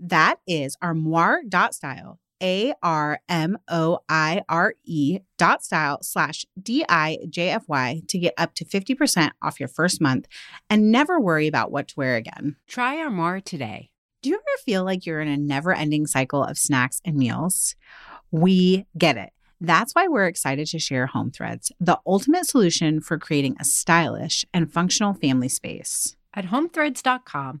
That is armoire.style, A R M O I R E dot style slash D I J F Y to get up to 50% off your first month and never worry about what to wear again. Try Armoire today. Do you ever feel like you're in a never ending cycle of snacks and meals? We get it. That's why we're excited to share Home Threads, the ultimate solution for creating a stylish and functional family space. At homethreads.com,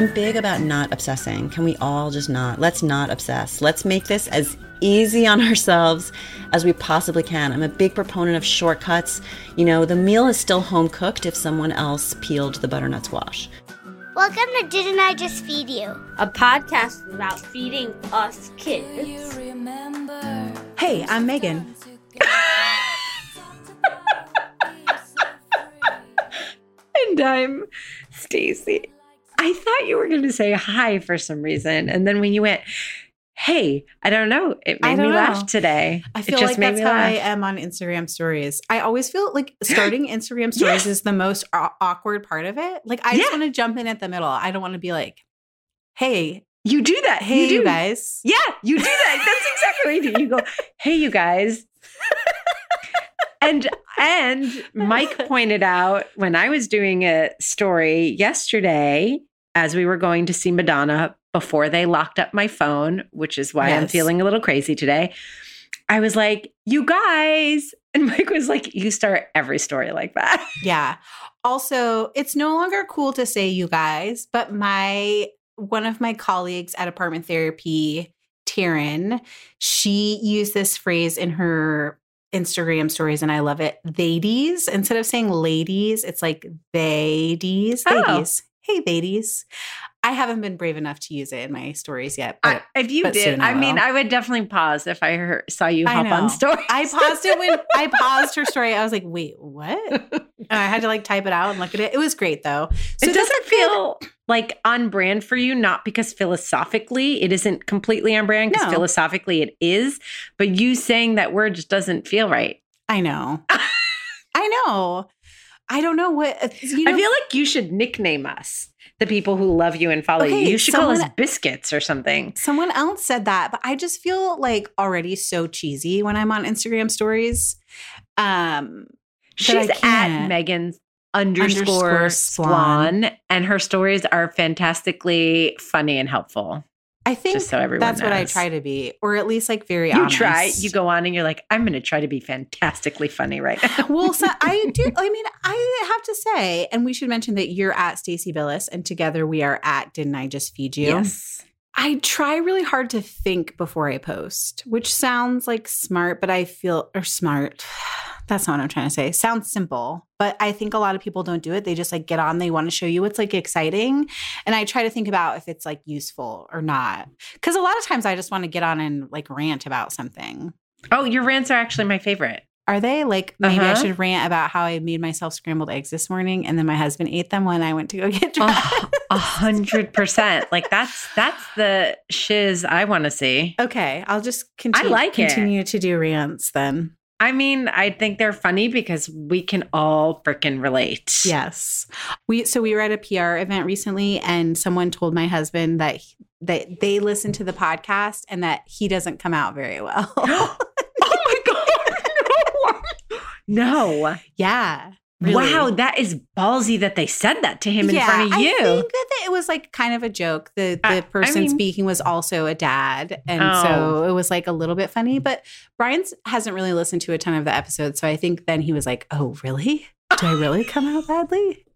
I'm big about not obsessing. Can we all just not? Let's not obsess. Let's make this as easy on ourselves as we possibly can. I'm a big proponent of shortcuts. You know, the meal is still home cooked if someone else peeled the butternut squash. Welcome to Didn't I Just Feed You? A podcast about feeding us kids. Hey, I'm Megan. and I'm Stacy. I thought you were going to say hi for some reason. And then when you went, hey, I don't know. It made me know. laugh today. I feel like that's how I am on Instagram stories. I always feel like starting Instagram stories yes. is the most awkward part of it. Like I just want to jump in at the middle. I don't want to be like, hey, you do that. Hey, you, do. you guys. Yeah, you do that. That's exactly what you do. You go, hey, you guys. and and Mike pointed out when I was doing a story yesterday as we were going to see Madonna before they locked up my phone, which is why yes. I'm feeling a little crazy today. I was like, you guys. And Mike was like, you start every story like that. Yeah. Also, it's no longer cool to say you guys, but my one of my colleagues at apartment therapy, Taryn, she used this phrase in her Instagram stories and I love it. Theydies. Instead of saying ladies, it's like theydies. Oh. Hey, ladies. I haven't been brave enough to use it in my stories yet. But, I, if you did, I, I mean, I would definitely pause if I heard, saw you hop on story. I paused it when I paused her story. I was like, wait, what? I had to like type it out and look at it. It was great though. So it doesn't feel like on brand for you, not because philosophically it isn't completely on brand, because no. philosophically it is, but you saying that word just doesn't feel right. I know. I know. I don't know what. Uh, you know, I feel like you should nickname us the people who love you and follow okay, you. You should someone, call us biscuits or something. Someone else said that, but I just feel like already so cheesy when I'm on Instagram stories. Um, She's at Megan's underscore, underscore swan, and her stories are fantastically funny and helpful. I think Just so everyone that's knows. what I try to be, or at least like very you honest. try, you go on and you're like, I'm going to try to be fantastically funny right now. well, so I do. I mean, I have to say, and we should mention that you're at Stacy Billis, and together we are at Didn't I Just Feed You? Yes. I try really hard to think before I post, which sounds like smart, but I feel or smart. That's not what I'm trying to say. Sounds simple, but I think a lot of people don't do it. They just like get on, they want to show you what's like exciting. And I try to think about if it's like useful or not. Cause a lot of times I just want to get on and like rant about something. Oh, your rants are actually my favorite. Are they like maybe I Uh-huh. should rant about how I made myself scrambled eggs this morning and then my husband ate them when I went to go get dressed? A hundred percent. Like that's that's the shiz I want to see. okay, I'll just continue, I like it. continue to do rants then. I mean, I think they're funny because we can all freaking relate. Yes. We so we were at a PR event recently and someone told my husband that he- that they listen to the podcast and that he doesn't come out very well. oh. No. yeah. really. Wow, that is ballsy that they said that to him in front of you. I think that it was like kind of a joke. The the I- I person mean- speaking was also a dad. And Oh. so it was like a little bit funny. But Brian's hasn't really listened to a ton of the episodes. So I think then he was like, Oh, really? Do I really come out badly?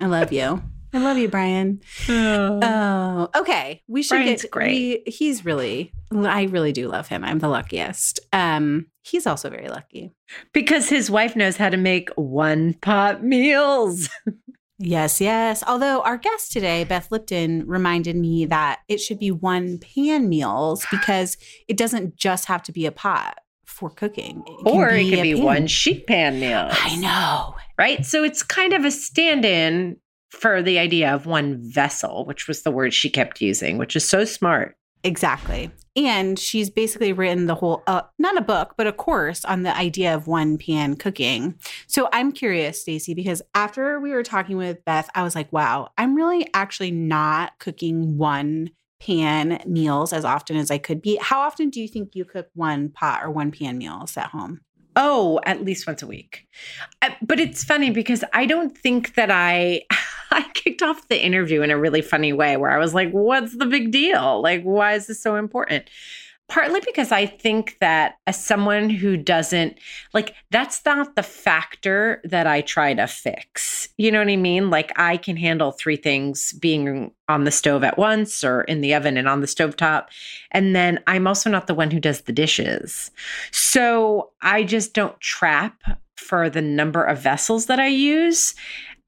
I love you. I love you, Brian. Oh, okay. We should Brian's get great. we- he's really I really do love him. I'm the luckiest. Um, he's also very lucky. because his wife knows how to make one pot meals. Yes, yes. Although our guest today, Beth Lipton, reminded me that it should be one pan meals because it doesn't just have to be a pot for cooking. It can or it could be pan. one sheet pan meal. I know. Right? So it's kind of a stand in for the idea of one vessel, which was the word she kept using, which is so smart. Exactly. And she's basically written the whole, uh, not a book, but a course on the idea of one pan cooking. So I'm curious, stacy because after we were talking with Beth, I was like, wow, I'm really actually not cooking one pan meals as often as I could be. How often do you think you cook one pot or one pan meals at home? Oh, at least once a week. Uh, But it's funny because I don't think that I I kicked off the interview in a really funny way where I was like, what's the big deal? Like why is this so important? Partly because I think that as someone who doesn't like that's not the factor that I try to fix. You know what I mean? Like I can handle three things being on the stove at once or in the oven and on the stovetop. And then I'm also not the one who does the dishes. So I just don't trap for the number of vessels that I use.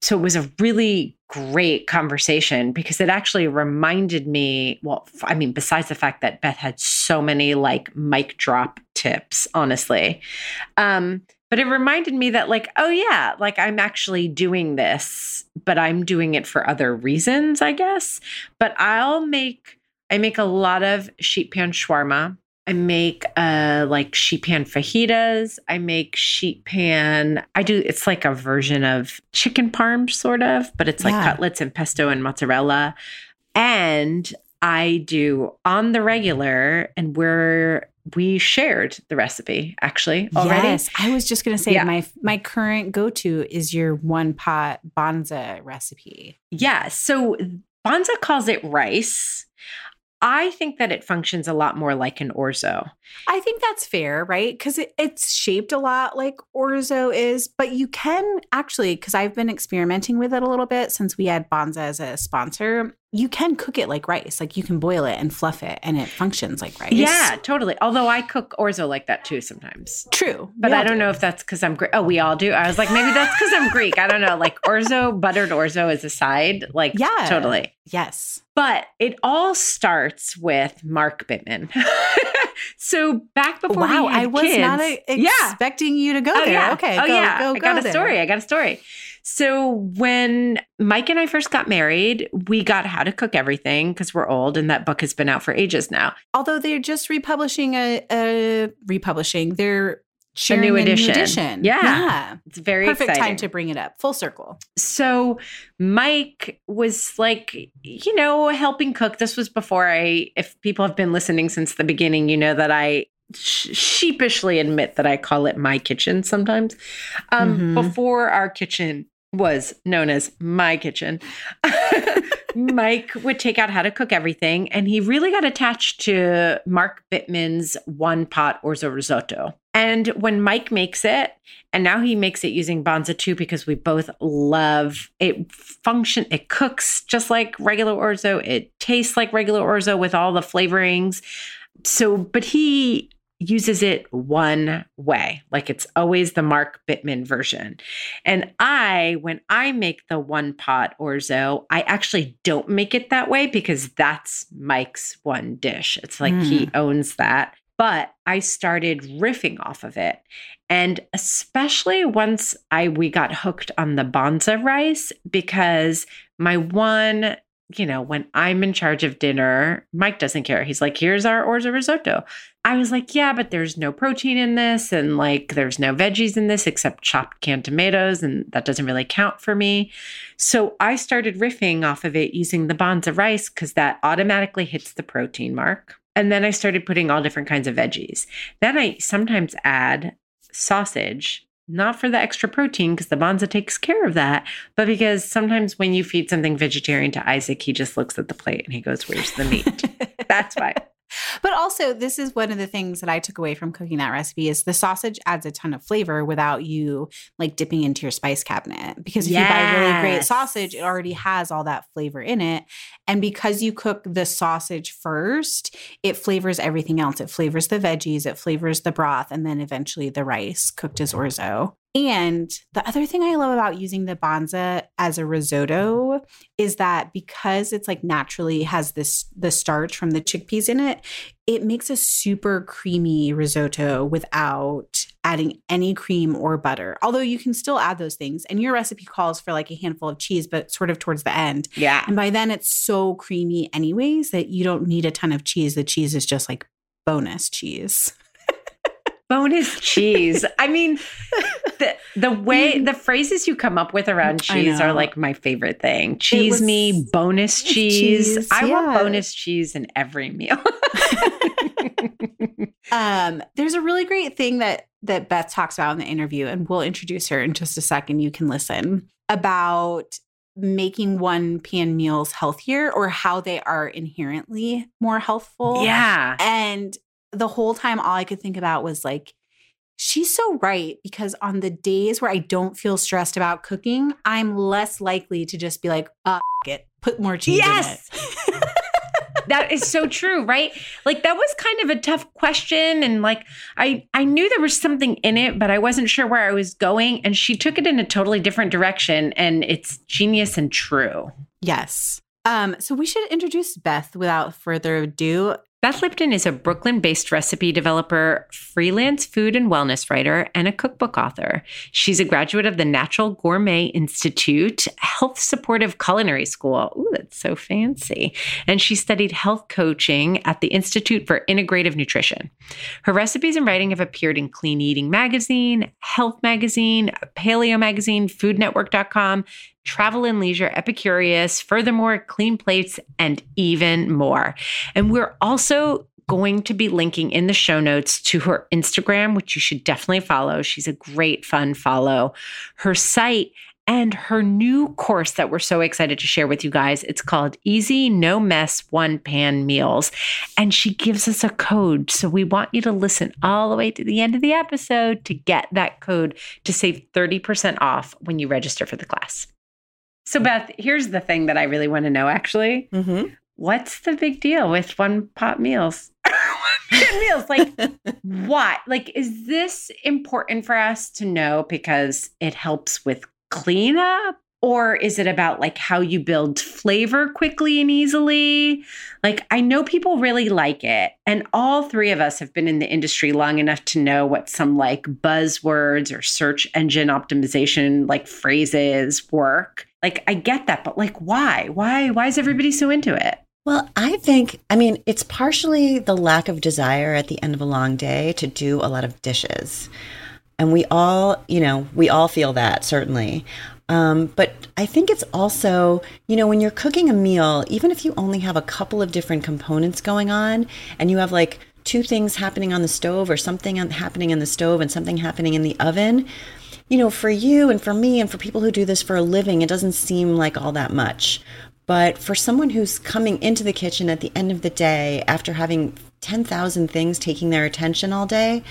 So it was a really great conversation because it actually reminded me. Well, i mean, besides the fact that Beth had so many like mic drop tips, honestly, um, but it reminded me that, like, oh yeah, like I'm actually doing this, but I'm doing it for other reasons, I guess. But I'll make, I make a lot of sheet pan shawarma. I make uh like sheet pan fajitas. I make sheet pan. I do it's like a version of chicken parm sort of, but it's like Yeah. cutlets and pesto and mozzarella. And I do on the regular and we're we shared the recipe actually already. Yes, I was just going to say Yeah. my my current go to is your one pot banza recipe. Yeah. So Banza calls it rice. I think that it functions a lot more like an orzo. I think that's fair, right? Because it, it's shaped a lot like orzo is, but you can actually, because I've been experimenting with it a little bit since we had Banza as a sponsor. You can cook it like rice, like you can boil it and fluff it, and it functions like rice. Yeah, totally. Although I cook orzo like that too sometimes. true. But I don't do. know if that's because I'm Greek. Oh, we all do. I was like, maybe that's because I'm Greek. I don't know. Like orzo, buttered orzo is a side. Like, Yeah. totally. Yes. But it all starts with Mark Bittman. so back before wow, I was kids, not yeah, expecting you to go oh, there. Yeah. Okay, Oh go, yeah. go, I got go a there. story. I got a story. So when Mike and I first got married, we got How to Cook Everything because we're old, and that book has been out for ages now. Although they're just republishing a, a republishing, they're sharing new a edition. edition. Yeah. yeah. It's very Perfect exciting. time to bring it up. Full circle. so Mike was like, you know, helping cook. This was before I, if people have been listening since the beginning, you know that I sheepishly admit that I call it my kitchen sometimes. Um, Mhm. Before our kitchen was known as my kitchen, Mike would take out how to cook everything, and he really got attached to Mark Bittman's one pot orzo risotto. And when Mike makes it, and now he makes it using Banza too, because we both love it. Function it cooks just like regular orzo. It tastes like regular orzo with all the flavorings. So, but he uses it one way, like it's always the Mark Bittman version. And I, when I make the one pot orzo, I actually don't make it that way because that's Mike's one dish. It's like he mm. owns that. But I started riffing off of it. And especially once I we got hooked on the Banza rice because my one you know, when I'm in charge of dinner, Mike doesn't care. He's like, here's our orzo risotto. I was like, yeah, but there's no protein in this. And like, there's no veggies in this except chopped canned tomatoes. And that doesn't really count for me. So I started riffing off of it using the Banza rice because that automatically hits the protein mark. And then I started putting all different kinds of veggies. Then I sometimes add sausage not for the extra protein because the Banza takes care of that, but because sometimes when you feed something vegetarian to Isaac, he just looks at the plate and he goes, Where's the meat? That's why. But also, this is one of the things that I took away from cooking that recipe is the sausage adds a ton of flavor without you like dipping into your spice cabinet. Because if you buy really great sausage, it already has all that flavor in it. And because you cook the sausage first, it flavors everything else. It flavors the veggies, it flavors the broth, and then eventually the rice cooked as orzo. And the other thing I love about using the Banza as a risotto is that because it's like naturally has this the starch from the chickpeas in it, it makes a super creamy risotto without adding any cream or butter. Although you can still add those things. And your recipe calls for like a handful of cheese, but sort of towards the end. Yeah. And by then it's so creamy anyways that you don't need a ton of cheese. The cheese is just like bonus cheese. Bonus cheese. I mean, the the way the phrases you come up with around cheese are like my favorite thing. Cheese was- me, bonus cheese. Cheese, I want bonus cheese in every meal. Um, there's a really great thing that that Beth talks about in the interview, and we'll introduce her in just a second. You can listen about making one pan meals healthier or how they are inherently more healthful. yeah. And the whole time, all I could think about was like, she's so right because on the days where I don't feel stressed about cooking, I'm less likely to just be like, uh, it, put more cheese Yes. in it. that is so true right like that was kind of a tough question and like i i knew there was something in it but i wasn't sure where i was going and she took it in a totally different direction and it's genius and true Yes. Um, so we should introduce Beth without further ado. Beth Lipton is a Brooklyn based recipe developer, freelance food and wellness writer, and a cookbook author. She's a graduate of the Natural Gourmet Institute, Health Supportive Culinary School. Ooh, that's so fancy. And she studied health coaching at the Institute for Integrative Nutrition. Her recipes and writing have appeared in Clean Eating Magazine, Health Magazine, Paleo Magazine, FoodNetwork.com, Travel and Leisure, Epicurious, furthermore, Clean Plates, and even more. And we're also going to be linking in the show notes to her Instagram, which you should definitely follow. She's a great, fun follow. Her site and her new course that we're so excited to share with you guys. It's called Easy No Mess One Pan Meals. And she gives us a code. So we want you to listen all the way to the end of the episode to get that code to save 30% off when you register for the class. So, Beth, here's the thing that I really want to know actually. Mm-hmm. What's the big deal with one pot meals? Meals, like what? Like, is this important for us to know because it helps with cleanup? Or is it about like how you build flavor quickly and easily? Like, I know people really like it. And all three of us have been in the industry long enough to know what some like buzzwords or search engine optimization like phrases work. Like, I get that, but like, why? Why? Why is everybody so into it? Well, I think, I mean, it's partially the lack of desire at the end of a long day to do a lot of dishes. And we all, you know, we all feel that, certainly. Um, but I think it's also, you know, when you're cooking a meal, even if you only have a couple of different components going on and you have like two things happening on the stove or something happening in the stove and something happening in the oven, you know, for you and for me and for people who do this for a living, it doesn't seem like all that much. But for someone who's coming into the kitchen at the end of the day after having 10,000 things taking their attention all day,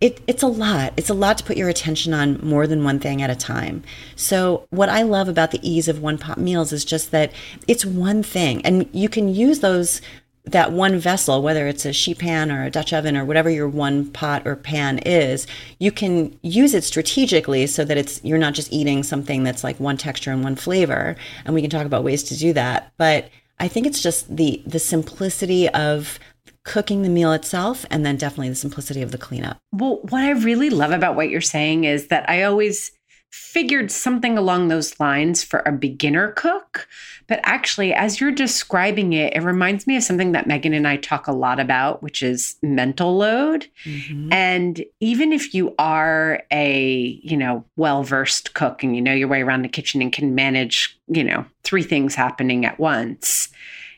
it, it's a lot. It's a lot to put your attention on more than one thing at a time. So, what I love about the ease of one pot meals is just that it's one thing, and you can use those that one vessel, whether it's a sheet pan or a Dutch oven or whatever your one pot or pan is, you can use it strategically so that it's you're not just eating something that's like one texture and one flavor. And we can talk about ways to do that. But I think it's just the the simplicity of cooking the meal itself and then definitely the simplicity of the cleanup. Well, what I really love about what you're saying is that I always figured something along those lines for a beginner cook. But actually, as you're describing it, it reminds me of something that Megan and I talk a lot about, which is mental load. Mm-hmm. And even if you are a, you know, well-versed cook and you know your way around the kitchen and can manage, you know, three things happening at once,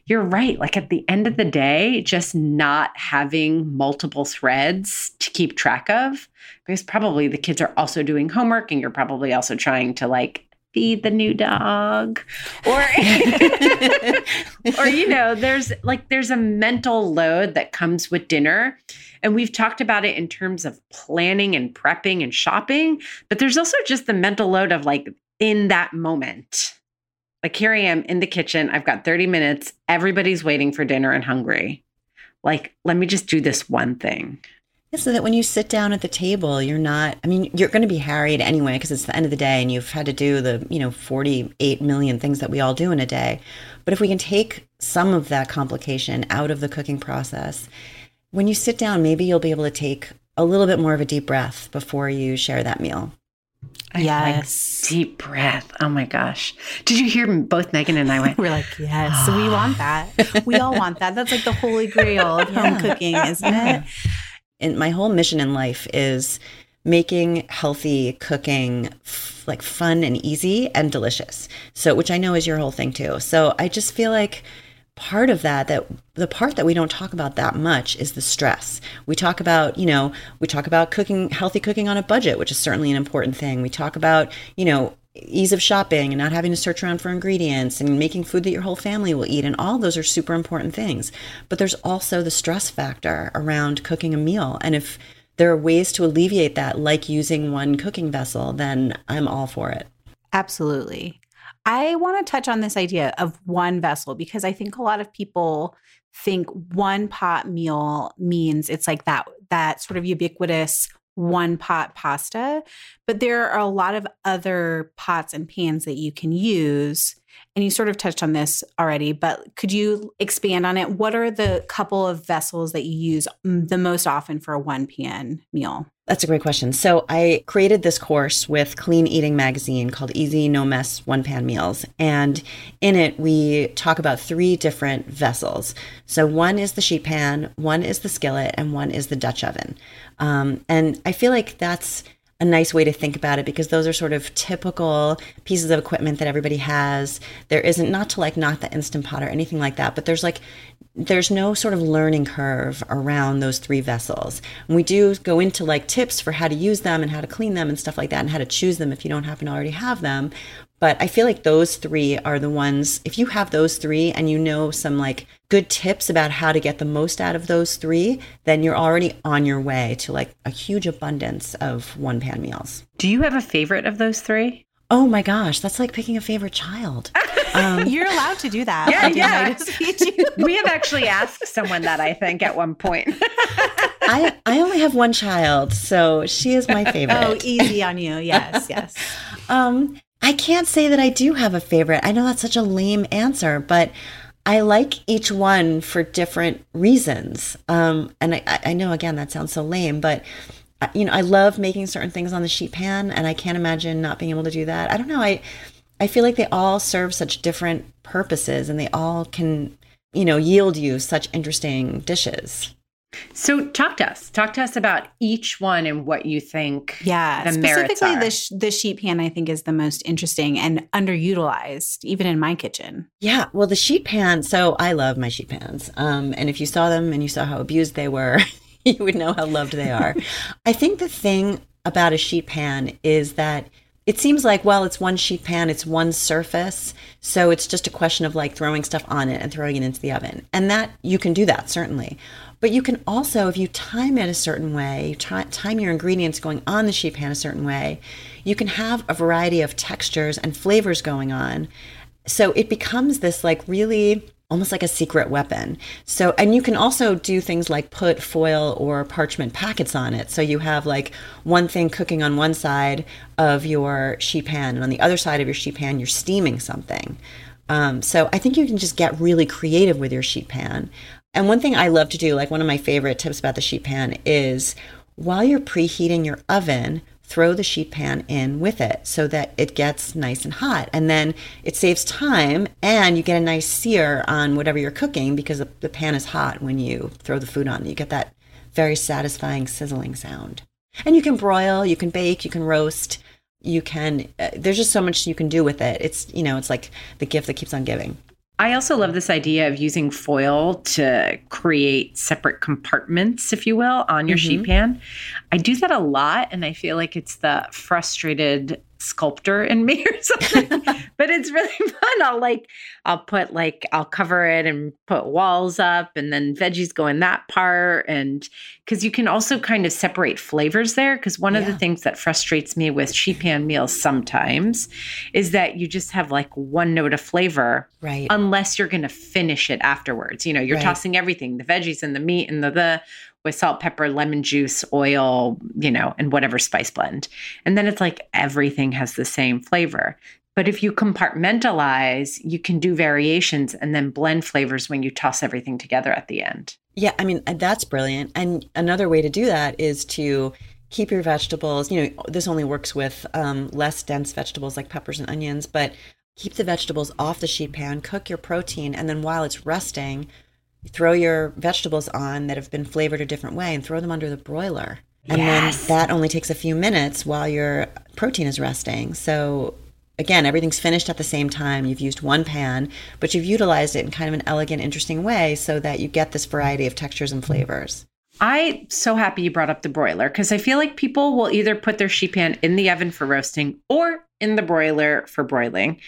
you're right. Like at the end of the day, just not having multiple threads to keep track of, because probably the kids are also doing homework and you're probably also trying to like feed the new dog. Or or you know there's like there's a mental load that comes with dinner. And we've talked about it in terms of planning and prepping and shopping but there's also just the mental load of like in that moment like here I am in the kitchen. I've got 30 minutes. Everybody's waiting for dinner and hungry. Like, let me just do this one thing. Yeah, so that when you sit down at the table, you're not, I mean, you're going to be harried anyway because it's the end of the day and you've had to do the, you know, 48 million things that we all do in a day. But if we can take some of that complication out of the cooking process, when you sit down, maybe you'll be able to take a little bit more of a deep breath before you share that meal. I yes. Like deep breath. Oh my gosh. Did you hear both Megan and I went? We're like, yes, we want that. We all want that. That's like the holy grail of yeah. home cooking, isn't it? And my whole mission in life is making healthy cooking f- like fun and easy and delicious. So, which I know is your whole thing too. So, I just feel like part of that that the part that we don't talk about that much is the stress. We talk about you know we talk about cooking healthy cooking on a budget which is certainly an important thing. We talk about you know ease of shopping and not having to search around for ingredients and making food that your whole family will eat and all those are super important things. But there's also the stress factor around cooking a meal. And if there are ways to alleviate that like using one cooking vessel then i'm all for it. Absolutely I want to touch on this idea of one vessel because I think a lot of people think one pot meal means it's like that that sort of ubiquitous one pot pasta, but there are a lot of other pots and pans that you can use. And you sort of touched on this already, but could you expand on it? What are the couple of vessels that you use the most often for a one pan meal? That's a great question. So I created this course with Clean Eating Magazine called Easy No Mess One Pan Meals. And in it, we talk about three different vessels. So one is the sheet pan, one is the skillet, and one is the Dutch oven. Um, and I feel like that's a nice way to think about it because those are sort of typical pieces of equipment that everybody has. There isn't not to like not the instant pot or anything like that, but there's like there's no sort of learning curve around those three vessels. And we do go into like tips for how to use them and how to clean them and stuff like that and how to choose them if you don't happen to already have them. But I feel like those three are the ones, if you have those three and you know some like good tips about how to get the most out of those three, then you're already on your way to like a huge abundance of one pan meals. Do you have a favorite of those three? Oh my gosh, that's like picking a favorite child. Um, You're allowed to do that. Yeah, yeah. we have actually asked someone that I think at one point. I I only have one child, so she is my favorite. Oh, easy on you. Yes, yes. um, I can't say that I do have a favorite. I know that's such a lame answer, but I like each one for different reasons. Um, and I, I know again that sounds so lame, but you know, I love making certain things on the sheet pan, and I can't imagine not being able to do that. I don't know. I I feel like they all serve such different purposes, and they all can, you know, yield you such interesting dishes. So talk to us. Talk to us about each one and what you think. Yeah, the specifically the sh- the sheet pan I think is the most interesting and underutilized, even in my kitchen. Yeah, well, the sheet pan. So I love my sheet pans. Um, and if you saw them and you saw how abused they were, you would know how loved they are. I think the thing about a sheet pan is that it seems like well it's one sheet pan it's one surface so it's just a question of like throwing stuff on it and throwing it into the oven and that you can do that certainly but you can also if you time it a certain way time your ingredients going on the sheet pan a certain way you can have a variety of textures and flavors going on so it becomes this like really almost like a secret weapon. So, and you can also do things like put foil or parchment packets on it. So you have like one thing cooking on one side of your sheet pan, and on the other side of your sheet pan, you're steaming something. Um, so I think you can just get really creative with your sheet pan. And one thing I love to do, like one of my favorite tips about the sheet pan, is while you're preheating your oven, throw the sheet pan in with it so that it gets nice and hot. And then it saves time and you get a nice sear on whatever you're cooking because the, pan is hot when you throw the food on. You get that very satisfying sizzling sound. And you can broil, you can bake, you can roast, you can, uh, there's just so much you can do with it. It's, you know, it's like the gift that keeps on giving. I also love this idea of using foil to create separate compartments, if you will, on your mm-hmm. sheet pan. I do that a lot, and I feel like it's the frustrated sculptor in me or something. but it's really fun. I'll like, I'll put like, I'll cover it and put walls up, and then veggies go in that part. And because you can also kind of separate flavors there. Because one of the things that frustrates me with sheet pan meals sometimes is that you just have like one note of flavor Right. unless you're going to finish it afterwards. You know, you're Right. tossing everything, the veggies and the meat and the the with salt, pepper, lemon juice, oil, you know, and whatever spice blend. And then it's like everything has the same flavor. But if you compartmentalize, you can do variations and then blend flavors when you toss everything together at the end. Yeah, I mean, that's brilliant. And another way to do that is to keep your vegetables, you know, this only works with um, less dense vegetables like peppers and onions, but keep the vegetables off the sheet pan, cook your protein, and then while it's resting, throw your vegetables on that have been flavored a different way and throw them under the broiler. And Yes. then that only takes a few minutes while your protein is resting. So again, everything's finished at the same time. You've used one pan, but you've utilized it in kind of an elegant, interesting way so that you get this variety of textures and flavors. I'm so happy you brought up the broiler because I feel like people will either put their sheet pan in the oven for roasting or in the broiler for broiling.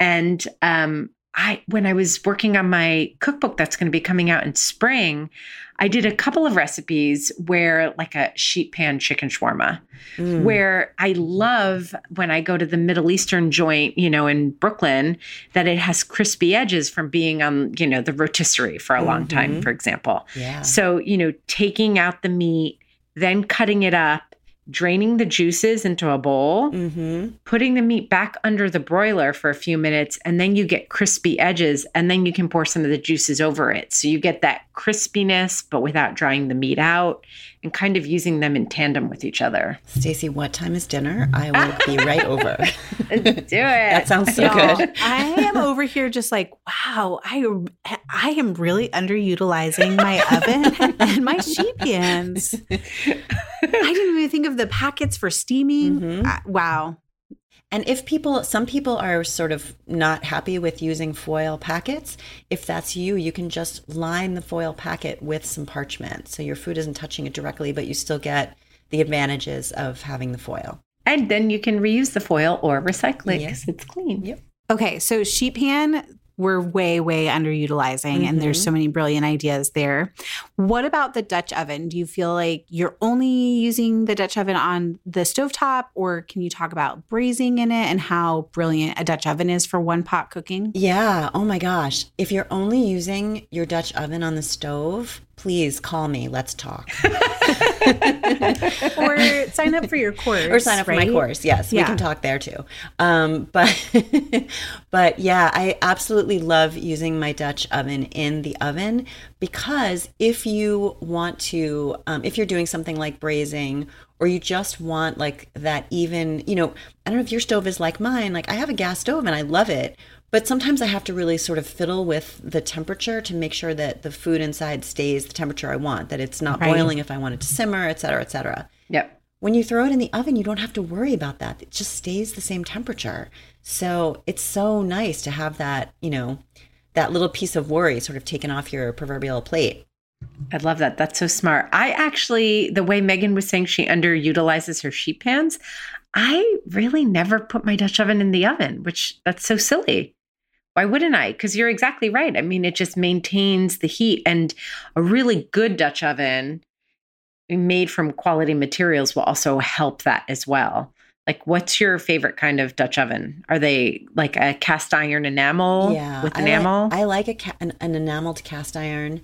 And um, I, when I was working on my cookbook that's going to be coming out in spring, I did a couple of recipes where, like a sheet pan chicken shawarma, Mm. where I love when I go to the Middle Eastern joint, you know, in Brooklyn, that it has crispy edges from being on, you know, the rotisserie for a long time, Mhm. for example. Yeah. So, you know, taking out the meat, then cutting it up, draining the juices into a bowl, Mm-hmm. putting the meat back under the broiler for a few minutes, and then you get crispy edges, and then you can pour some of the juices over it. So you get that crispiness, but without drying the meat out and kind of using them in tandem with each other. Stacy, what time is dinner? I will be right over. Do it. that sounds so Y'all, good. I am over here just like, wow, I I am really underutilizing my oven and my sheet pans. I didn't even think of the packets for steaming. Mhm. Uh, wow. And if people, some people are sort of not happy with using foil packets, if that's you, you can just line the foil packet with some parchment. So your food isn't touching it directly, but you still get the advantages of having the foil. And then you can reuse the foil or recycle it Yeah. because it's clean. Yep. Okay, so sheet pan we're way way underutilizing and there's so mm-hmm. many brilliant ideas there. What about the Dutch oven? Do you feel like you're only using the Dutch oven on the stovetop or can you talk about braising in it and how brilliant a Dutch oven is for one pot cooking? Yeah. Oh my gosh. If you're only using your Dutch oven on the stove, please call me. Let's talk. or sign up for your course or sign up for my course. Yes, we can talk there too. Um, but but yeah, I absolutely love using my Dutch oven in the oven because if you want to, um, if you're doing something like braising. Or you just want like that even, you know, I don't know if your stove is like mine. Like I have a gas stove and I love it, but sometimes I have to really sort of fiddle with the temperature to make sure that the food inside stays the temperature I want, that it's not Right. boiling if I want it to simmer, et cetera, et cetera. Yep. When you throw it in the oven, you don't have to worry about that. It just stays the same temperature. So it's so nice to have that, you know, that little piece of worry sort of taken off your proverbial plate. I love that. That's so smart. I actually, the way Megan was saying she underutilizes her sheet pans, I really never put my Dutch oven in the oven, which that's so silly. Why wouldn't I? Because you're exactly right. I mean, it just maintains the heat, and a really good Dutch oven made from quality materials will also help that as well. Like, what's your favorite kind of Dutch oven? Are they like a cast iron enamel yeah, with I enamel? Like, I like a ca- an, an enameled cast iron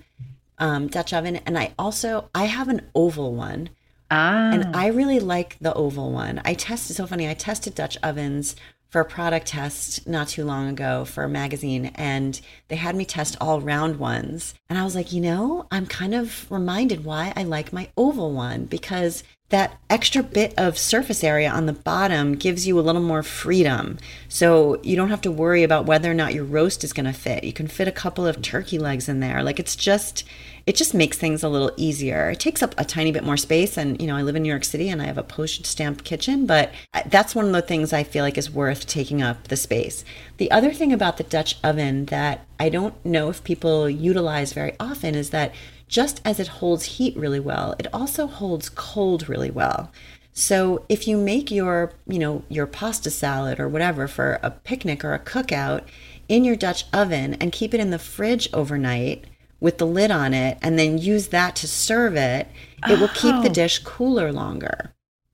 um, Dutch oven, and I also I have an oval one, ah, and I really like the oval one. I tested so funny. I tested Dutch ovens for a product test not too long ago for a magazine, and they had me test all round ones, and I was like, you know, I'm kind of reminded why I like my oval one because that extra bit of surface area on the bottom gives you a little more freedom. So you don't have to worry about whether or not your roast is going to fit. You can fit a couple of turkey legs in there. Like it's just it just makes things a little easier. It takes up a tiny bit more space and you know, I live in New York City and I have a postage stamp kitchen, but that's one of the things I feel like is worth taking up the space. The other thing about the Dutch oven that I don't know if people utilize very often is that just as it holds heat really well, it also holds cold really well. So if you make your, you know, your pasta salad or whatever for a picnic or a cookout in your Dutch oven and keep it in the fridge overnight with the lid on it and then use that to serve it, it will keep the Oh. dish cooler longer.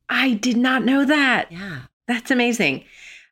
I did not know that. Yeah. That's amazing.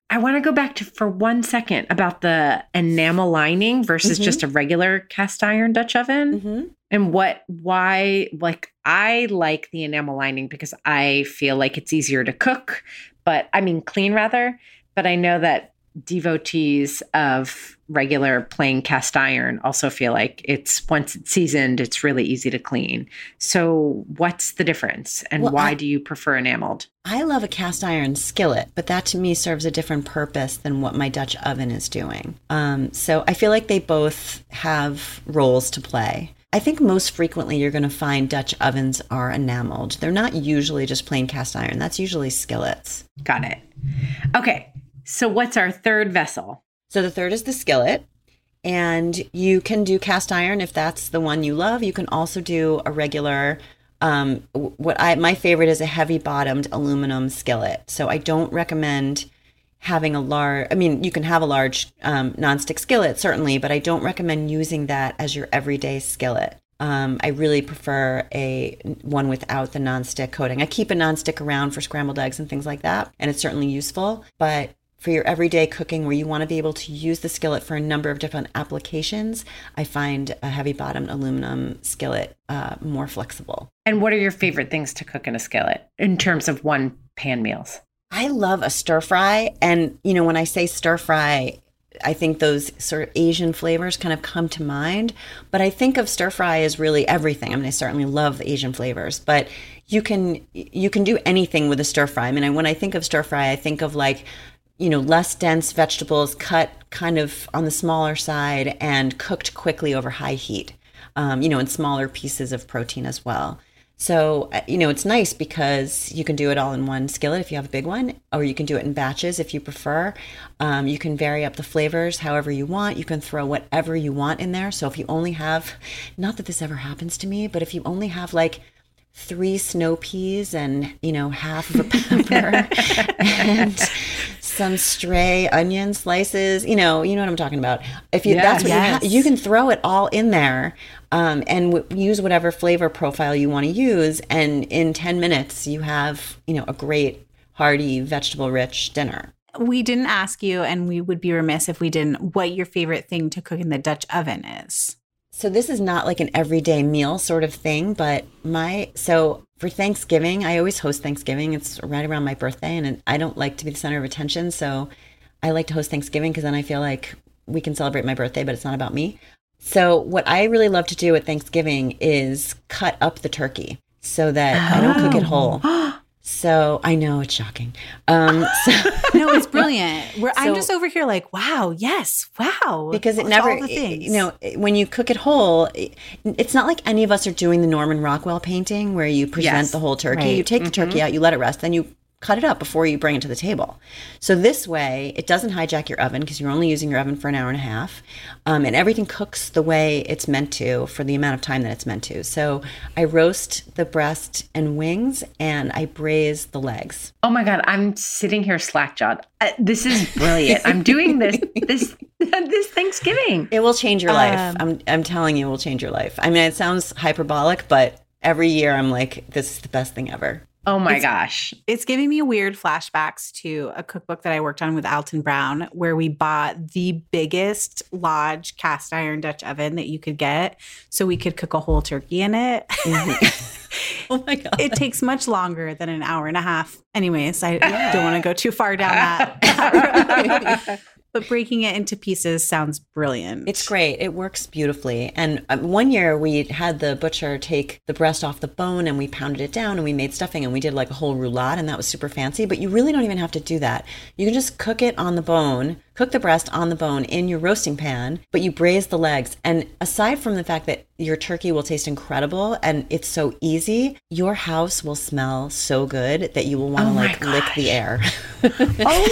I want to go back to for one second about the enamel lining versus Mhm. just a regular cast iron Dutch oven hmm and what, why, like, I like the enamel lining because I feel like it's easier to cook, but I mean, clean rather. But I know that devotees of regular plain cast iron also feel like it's once it's seasoned, it's really easy to clean. So, what's the difference and Well, why I- do you prefer enameled? I love a cast iron skillet, but that to me serves a different purpose than what my Dutch oven is doing. Um, so I feel like they both have roles to play. I think most frequently you're going to find Dutch ovens are enameled. They're not usually just plain cast iron. That's usually skillets. Got it. Okay. So, what's our third vessel? So the third is the skillet. And you can do cast iron if that's the one you love. You can also do a regular um what I my favorite is a heavy bottomed aluminum skillet. So I don't recommend having a large I mean you can have a large um nonstick skillet certainly, but I don't recommend using that as your everyday skillet. Um, I really prefer a one without the nonstick coating. I keep a nonstick around for scrambled eggs and things like that, and it's certainly useful. But for your everyday cooking where you want to be able to use the skillet for a number of different applications, I find a heavy bottomed aluminum skillet uh, more flexible. And what are your favorite things to cook in a skillet in terms of one pan meals? I love a stir fry. And, you know, when I say stir fry, I think those sort of Asian flavors kind of come to mind. But I think of stir fry as really everything. I mean, I certainly love the Asian flavors, but you can you can do anything with a stir fry. I mean, when I think of stir fry, I think of like you know, less dense vegetables cut kind of on the smaller side and cooked quickly over high heat, um, you know, and smaller pieces of protein as well. So, uh, you know, it's nice because you can do it all in one skillet if you have a big one, or you can do it in batches if you prefer. Um, you can vary up the flavors however you want. You can throw whatever you want in there. So, if you only have, not that this ever happens to me, but if you only have like three snow peas and you know half of a pepper and some stray onion slices you know you know what i'm talking about if you that's what Yes. you have you can throw it all in there um, and w- use whatever flavor profile you want to use and in 10 minutes you have you know a great hearty vegetable rich dinner We didn't ask you, and we would be remiss if we didn't, what your favorite thing to cook in the Dutch oven is. So this is not like an everyday meal sort of thing, but my so for Thanksgiving, I always host Thanksgiving. It's right around my birthday, and I don't like to be the center of attention. So I like to host Thanksgiving because then I feel like we can celebrate my birthday, but it's not about me. So what I really love to do at Thanksgiving is cut up the turkey so that I don't cook it whole. Oh. So I know it's shocking. Um, so No, it's brilliant. We're, I'm just over here like, wow, yes, wow. because it never all the things. you know when you cook it whole it- it's not like any of us are doing the norman rockwell painting where you present Yes, the whole turkey right. you take the turkey out you let it rest then you cut it up before you bring it to the table so this way it doesn't hijack your oven because you're only using your oven for an hour and a half um, and everything cooks the way it's meant to for the amount of time that it's meant to so i roast the breast and wings and i braise the legs Oh my god, I'm sitting here slack-jawed. Uh, this is brilliant. I'm doing this this this Thanksgiving. It will change your life. Um, I'm I'm telling you, it will change your life. I mean, it sounds hyperbolic, but every year I'm like, this is the best thing ever. Oh my It's- gosh. It's giving me weird flashbacks to a cookbook that I worked on with Alton Brown, where we bought the biggest Lodge cast iron Dutch oven that you could get, so we could cook a whole turkey in it. Mm-hmm. oh my god. it takes much longer than an hour and a half. Anyways, I don't want to go too far down that. road. But breaking it into pieces sounds brilliant. It's great. It works beautifully. And um, one year we had the butcher take the breast off the bone and we pounded it down and we made stuffing and we did like a whole roulade and that was super fancy. But you really don't even have to do that. You can just cook it on the bone, cook the breast on the bone in your roasting pan, but you braise the legs. And aside from the fact that your turkey will taste incredible and it's so easy, your house will smell so good that you will want to Oh like lick the air. Oh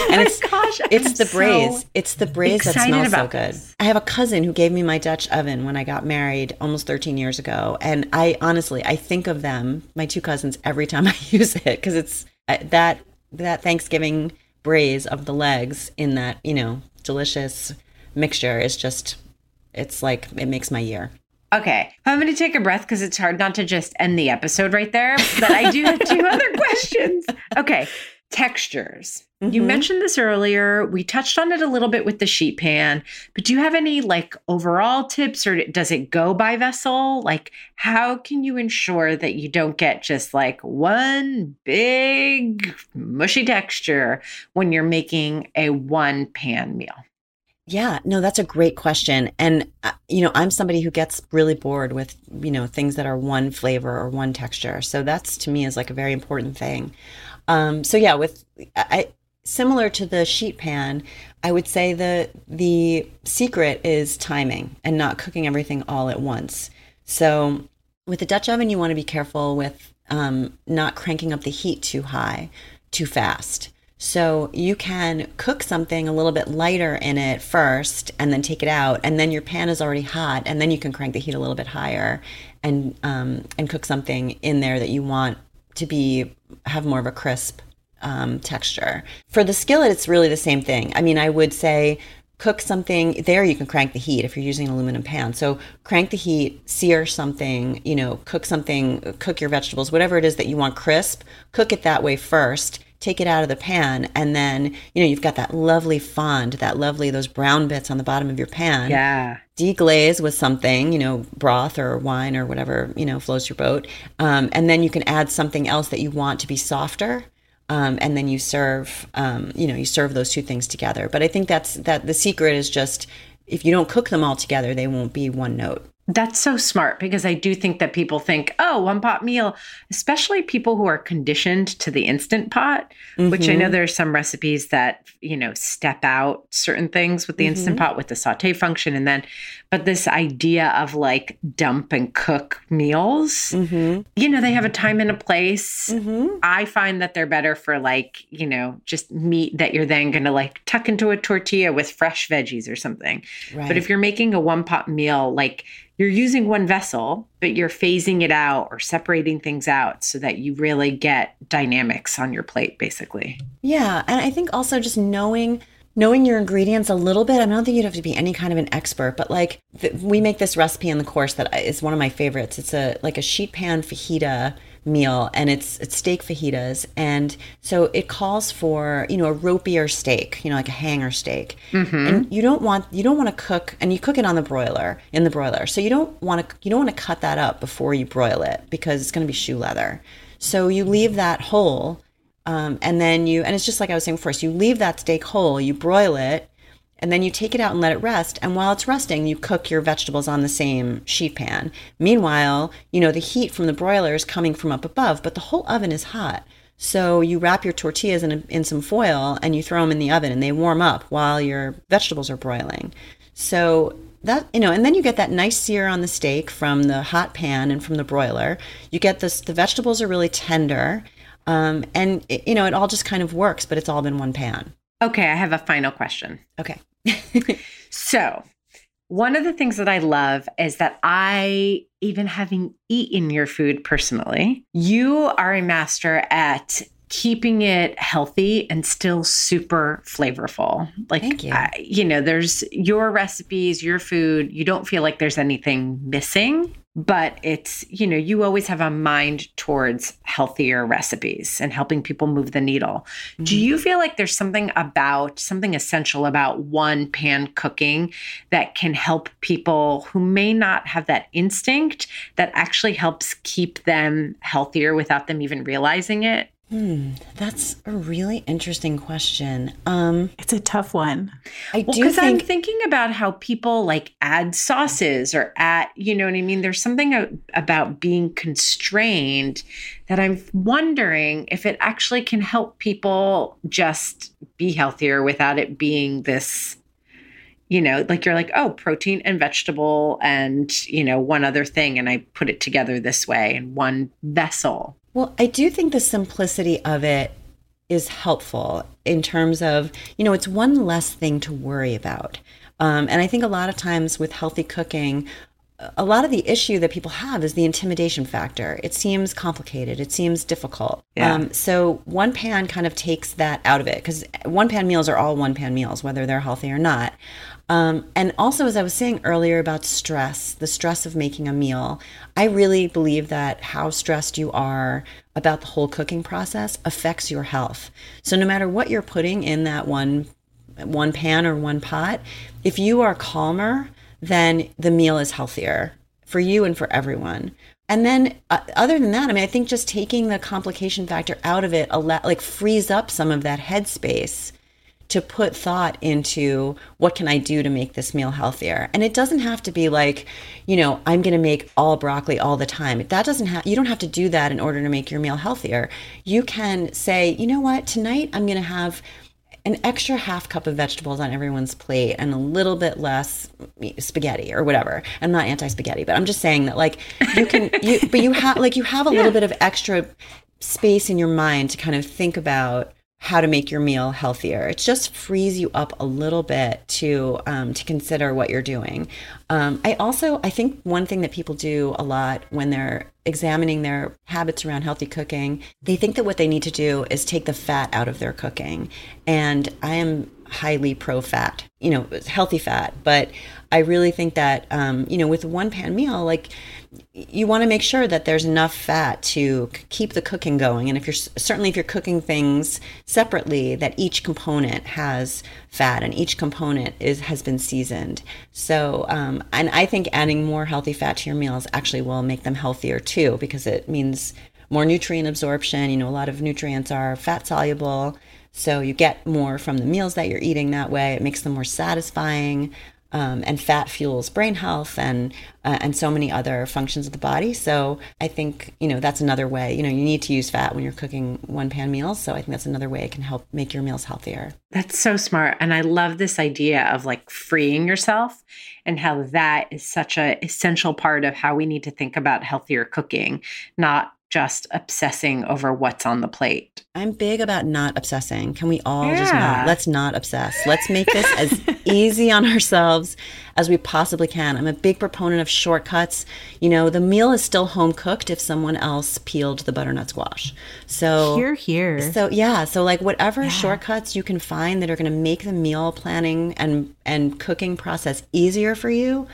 and my it's gosh, it's I'm the so braise. it's the braise that smells so good. this. I have a cousin who gave me my Dutch oven when I got married almost 13 years ago, and I honestly I think of them, my two cousins, every time I use it because it's uh, that that Thanksgiving braise of the legs in that you know delicious mixture is just it's like it makes my year. Okay, I'm going to take a breath because it's hard not to just end the episode right there. But I do have two other questions. Okay, textures. You Mhm. mentioned this earlier. We touched on it a little bit with the sheet pan, but do you have any like overall tips or does it go by vessel? Like, how can you ensure that you don't get just like one big mushy texture when you're making a one pan meal? Yeah, no, that's a great question. And, uh, you know, I'm somebody who gets really bored with, you know, things that are one flavor or one texture. So that's to me is like a very important thing. Um, so yeah, with, I, similar to the sheet pan, I would say the, the secret is timing and not cooking everything all at once. So with the Dutch oven, you want to be careful with um, not cranking up the heat too high, too fast. So you can cook something a little bit lighter in it first and then take it out. And then your pan is already hot. And then you can crank the heat a little bit higher and, um, and cook something in there that you want to be, have more of a crisp um, texture. For the skillet, it's really the same thing. I mean, I would say cook something there you can crank the heat if you're using an aluminum pan so crank the heat sear something you know cook something cook your vegetables whatever it is that you want crisp cook it that way first take it out of the pan and then you know you've got that lovely fond that lovely those brown bits on the bottom of your pan Yeah. deglaze with something, you know, broth or wine or whatever, you know, floats your boat. Um, and then you can add something else that you want to be softer. Um, and then you serve, um, you know, you serve those two things together. But I think that's that the secret is just if you don't cook them all together, they won't be one note. That's so smart because I do think that people think, oh, one pot meal, especially people who are conditioned to the instant pot, which I know mm-hmm. there are some recipes that, you know, step out certain things with the instant mm-hmm. pot with the saute function. And then, but this idea of like dump and cook meals, Mm-hmm. you know, they have a time and a place. Mm-hmm. I find that they're better for like, you know, just meat that you're then going to like tuck into a tortilla with fresh veggies or something. Right. But if you're making a one pot meal, like you're using one vessel, but you're phasing it out or separating things out so that you really get dynamics on your plate, basically. Yeah, and I think also just knowing knowing your ingredients a little bit. I, don't think you'd have to be any kind of an expert, but like th- we make this recipe in the course that is one of my favorites. It's a like a sheet pan fajita meal and it's it's steak fajitas and so it calls for you know a ropier steak you know like a hanger steak mm-hmm. and you don't want you don't want to cook and you cook it on the broiler in the broiler so you don't want to you don't want to cut that up before you broil it because it's going to be shoe leather so you leave that whole um, and then you and it's just like i was saying first you leave that steak whole you broil it and then you take it out and let it rest. And while it's resting you cook your vegetables on the same sheet pan. Meanwhile you know the heat from the broiler is coming from up above but the whole oven is hot. So you wrap your tortillas in, a, in some foil and you throw them in the oven and they warm up while your vegetables are broiling. So that you know and then you get that nice sear on the steak from the hot pan and from the broiler. You get this the vegetables are really tender um, and it, you know it all just kind of works but it's all in one pan Okay, I have a final question. okay So, one of the things that I love is that I, even having eaten your food personally, you are a master at keeping it healthy and still super flavorful. Like, Thank you. I- you know, there's your recipes, your food, you don't feel like there's anything missing. But it's, you know, you always have a mind towards healthier recipes and helping people move the needle. Mm-hmm. Do you feel like there's something about something essential about one pan cooking that can help people who may not have that instinct that actually helps keep them healthier without them even realizing it? Hmm, that's a really interesting question. Um, It's a tough one. I Well, do because I'm thinking about how people like add sauces or add, you know what I mean? There's something about being constrained that I'm wondering if it actually can help people just be healthier without it being this, you know, like you're like, oh, protein and vegetable and, you know, one other thing. And I put it together this way in one vessel. Well, I do think the simplicity of it is helpful in terms of, you know, it's one less thing to worry about. Um, and I think a lot of times with healthy cooking, a lot of the issue that people have is the intimidation factor. It seems complicated. It seems difficult. Yeah. Um, so one pan kind of takes that out of it because one pan meals are all one pan meals, whether they're healthy or not. Um, and also, as I was saying earlier about stress, the stress of making a meal, I really believe that how stressed you are about the whole cooking process affects your health. So no matter what you're putting in that one one pan or one pot, if you are calmer, then the meal is healthier for you and for everyone. And then, uh, other than that, I mean, I think just taking the complication factor out of it, like, frees up some of that headspace to put thought into what can I do to make this meal healthier. And it doesn't have to be like, you know, I'm going to make all broccoli all the time. That doesn't have you don't have to do that in order to make your meal healthier. You can say, you know what, tonight I'm going to have an extra half cup of vegetables on everyone's plate and a little bit less mm, spaghetti or whatever. I'm not anti-spaghetti, but I'm just saying that like you can you but you have like you have a little bit of extra space in your mind to kind of think about how to make your meal healthier. It just frees you up a little bit to um, to consider what you're doing. Um, I also I think one thing that people do a lot when they're examining their habits around healthy cooking, they think that what they need to do is take the fat out of their cooking, and I am highly pro fat, you know, healthy fat, but I really think that um, you know with one pan meal like you want to make sure that there's enough fat to keep the cooking going. And if you're certainly if you're cooking things separately that each component has fat and each component is has been seasoned. So um, and i think adding more healthy fat to your meals actually will make them healthier too because it means more nutrient absorption. You know a lot of nutrients are fat soluble so you get more from the meals that you're eating that way. It makes them more satisfying um, and fat fuels brain health and uh, and so many other functions of the body. So I think you know that's another way. You know, you need to use fat when you're cooking one pan meals. So I think that's another way it can help make your meals healthier. That's so smart. And I love this idea of like freeing yourself and how that is such a essential part of how we need to think about healthier cooking, not just obsessing over what's on the plate. I'm big about not obsessing. Can we all just not? Let's not obsess. Let's make this as easy on ourselves as we possibly can. I'm a big proponent of shortcuts. You know, the meal is still home cooked if someone else peeled the butternut squash. So Hear, hear. So yeah, so like whatever shortcuts you can find that are going to make the meal planning and and cooking process easier for you.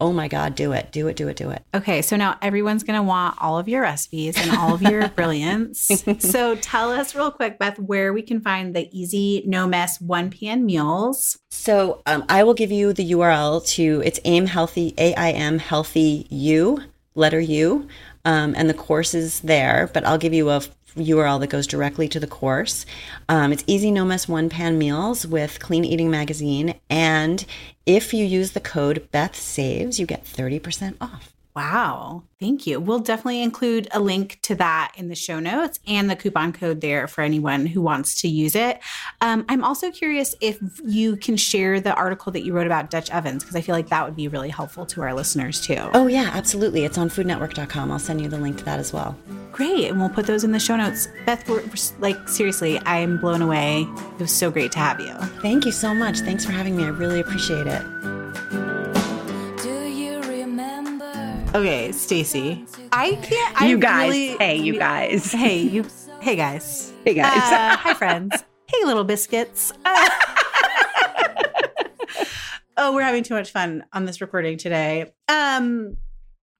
Oh my god, do it. Do it, do it, do it. Okay, so now everyone's going to want all of your recipes and all of your brilliance. So tell us real quick, Beth, where we can find the easy, no mess 1 p.m. meals. So um, I will give you the URL to it's aim healthy A I M healthy U letter U, um, and the course is there. But I'll give you a URL that goes directly to the course. Um, it's easy no mess one pan meals with Clean Eating Magazine, and if you use the code Beth Saves, you get thirty percent off. Wow, thank you. We'll definitely include a link to that in the show notes and the coupon code there for anyone who wants to use it. Um, I'm also curious if you can share the article that you wrote about Dutch ovens, because I feel like that would be really helpful to our listeners too. Oh yeah, absolutely. It's on FoodNetwork.com. I'll send you the link to that as well. Great. And we'll put those in the show notes. Beth, we're, we're- like, seriously, I'm blown away. It was so great to have you. Thank you so much. Thanks for having me. I really appreciate it. Okay, Stacy. I can't. I you guys, really- hey, you guys. Hey, you. Hey, guys. Hey, guys. Uh, hi, friends. Hey, little biscuits. Uh, oh, we're having too much fun on this recording today. Um,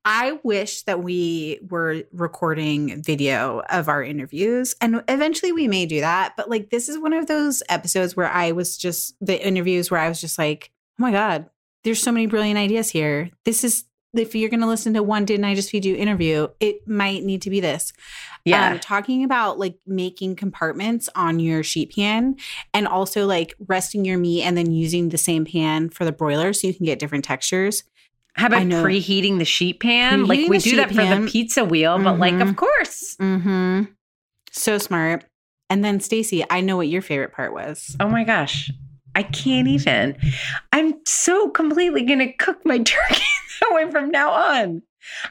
I wish that we were recording video of our interviews and eventually we may do that. But like, this is one of those episodes where I was just the interviews where I was just like, oh my God, there's so many brilliant ideas here. This is, if you're going to listen to one Didn't I Just Feed You interview, it might need to be this. Yeah. Um, talking about like making compartments on your sheet pan and also like resting your meat and then using the same pan for the broiler so you can get different textures. How about preheating the sheet pan? like we do that sheet for the pizza wheel, but like, of course. Mm-hmm. So smart. And then Stacy, I know what your favorite part was. Oh my gosh. I can't even. I'm so completely going to cook my turkey that way from now on.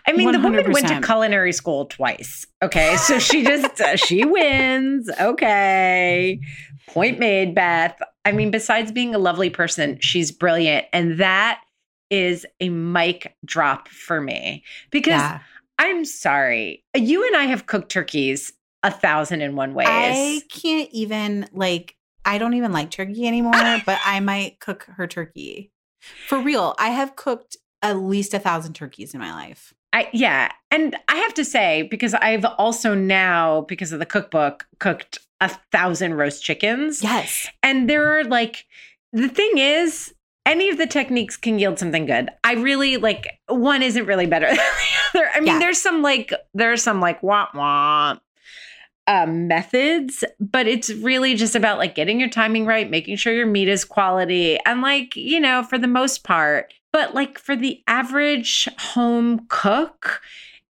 I mean, the woman went to culinary school twice. Okay. So she just, uh, she wins. Okay. Point made, Beth. I mean, besides being a lovely person, she's brilliant. And that is a mic drop for me because Yeah. I'm sorry. You and I have cooked turkeys a thousand and one ways. I can't even like I don't even like turkey anymore, but I might cook her turkey. For real. I have cooked at least a thousand turkeys in my life. I yeah, and I have to say because I've also now because of the cookbook cooked a thousand roast chickens, Yes. and there are like the thing is any of the techniques can yield something good. I really like one isn't really better than the other. I mean, Yeah. there's some like there's some like womp womp um, methods, but it's really just about like getting your timing right, making sure your meat is quality, and like you know, for the most part. But like for the average home cook,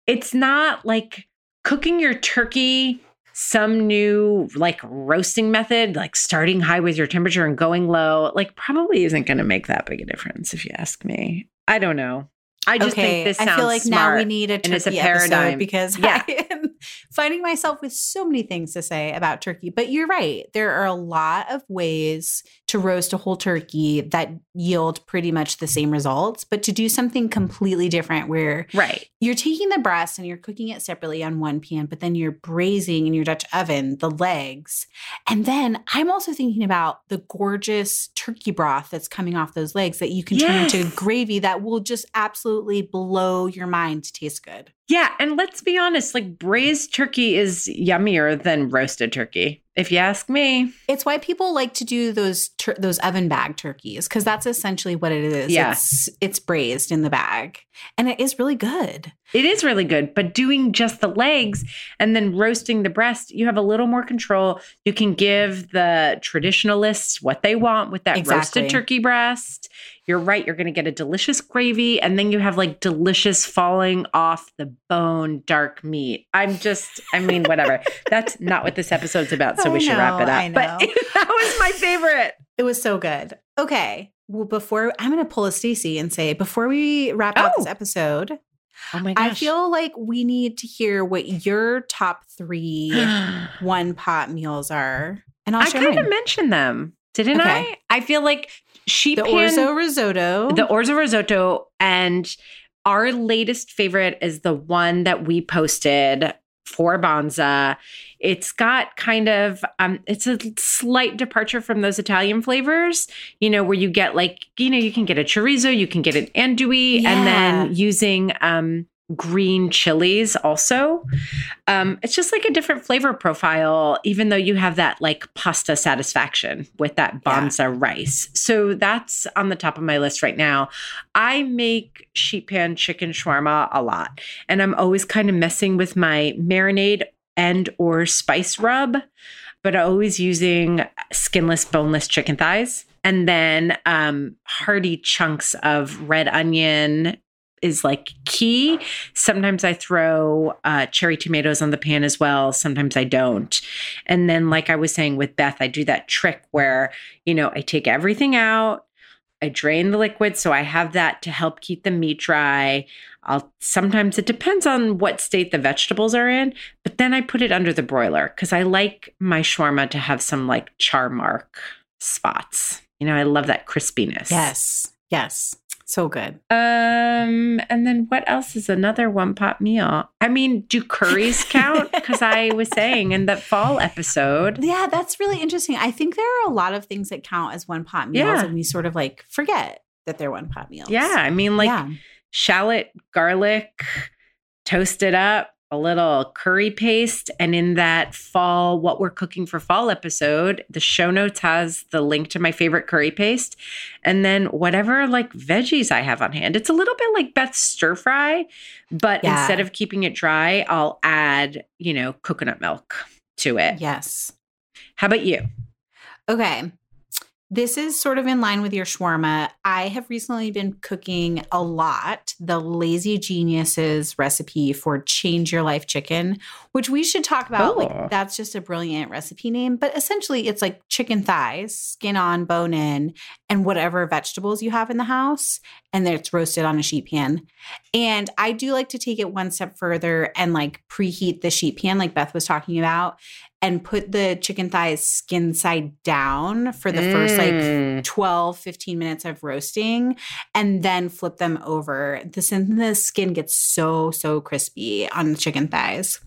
it's not like cooking your turkey some new like roasting method, like starting high with your temperature and going low, like probably isn't going to make that big a difference if you ask me. I don't know. I just think this sounds I feel like smart. now we need a and it's a turkey paradigm. because Yeah. I am finding myself with so many things to say about turkey. But you're right. There are a lot of ways to roast a whole turkey that yield pretty much the same results, but to do something completely different where right. you're taking the breast and you're cooking it separately on one pan, but then you're braising in your Dutch oven the legs. And then I'm also thinking about the gorgeous turkey broth that's coming off those legs that you can turn into gravy that will just absolutely blow your mind taste good. Yeah, and let's be honest, like braised turkey is yummier than roasted turkey, if you ask me. It's why people like to do those tur- those oven bag turkeys because that's essentially what it is. Yeah. It's it's braised in the bag and it is really good. It is really good, but doing just the legs and then roasting the breast, you have a little more control. You can give the traditionalists what they want with that Exactly. roasted turkey breast. You're right, you're going to get a delicious gravy and then you have like delicious falling off the bone dark meat. I'm just I mean whatever. That's not what this episode's about, so I we should wrap it up. I But that was my favorite. It was so good. Okay. Well, before I'm going to pull a Stacy and say, before we wrap up this Oh. episode, Oh my gosh. I feel like we need to hear what your top three one pot meals are. And I'll I kind of mentioned them, didn't Okay. I? I feel like sheep The pan, orzo risotto. the orzo risotto, and our latest favorite is the one that we posted for Banza. It's got kind of um, it's a slight departure from those Italian flavors, you know, where you get like, you know, you can get a chorizo, you can get an andouille, and then using um green chilies also. Um, it's just like a different flavor profile, even though you have that like pasta satisfaction with that Yeah. rice. So that's on the top of my list right now. I make sheet pan chicken shawarma a lot, and I'm always kind of messing with my marinade and or spice rub, but always using skinless, boneless chicken thighs. And then um, hearty chunks of red onion is like key. Sometimes I throw uh, cherry tomatoes on the pan as well. Sometimes I don't. And then, like I was saying with Beth, I do that trick where, you know, I take everything out, I drain the liquid. So I have that to help keep the meat dry. I'll sometimes it depends on what state the vegetables are in, but then I put it under the broiler because I like my shawarma to have some like char mark spots. You know, I love that crispiness. yes. Yes. So good. Um, and then what else is another one pot meal? I mean, do curries count? Because I was saying in the fall episode, Yeah, that's really interesting. I think there are a lot of things that count as one pot meals Yeah. and we sort of like forget that they're one pot meals. yeah, I mean, like yeah. shallot, garlic, toast it up, a little curry paste. And in that fall, what we're cooking for fall episode, the show notes has the link to my favorite curry paste. And then whatever like veggies I have on hand. It's a little bit like Beth's stir fry, but Yeah. instead of keeping it dry, I'll add, you know, coconut milk to it. Yes. How about you? Okay. This is sort of in line with your shawarma. I have recently been cooking a lot the Lazy Geniuses recipe for Change Your Life Chicken, which we should talk about. Oh. Like, that's just a brilliant recipe name, but essentially it's like chicken thighs, skin on, bone in, and whatever vegetables you have in the house. And then it's roasted on a sheet pan. And I do like to take it one step further and like preheat the sheet pan, like Beth was talking about, and put the chicken thighs skin side down for the first like Mm. 12, 15 minutes of roasting and then flip them over. The, sin- the skin gets so, so crispy on the chicken thighs,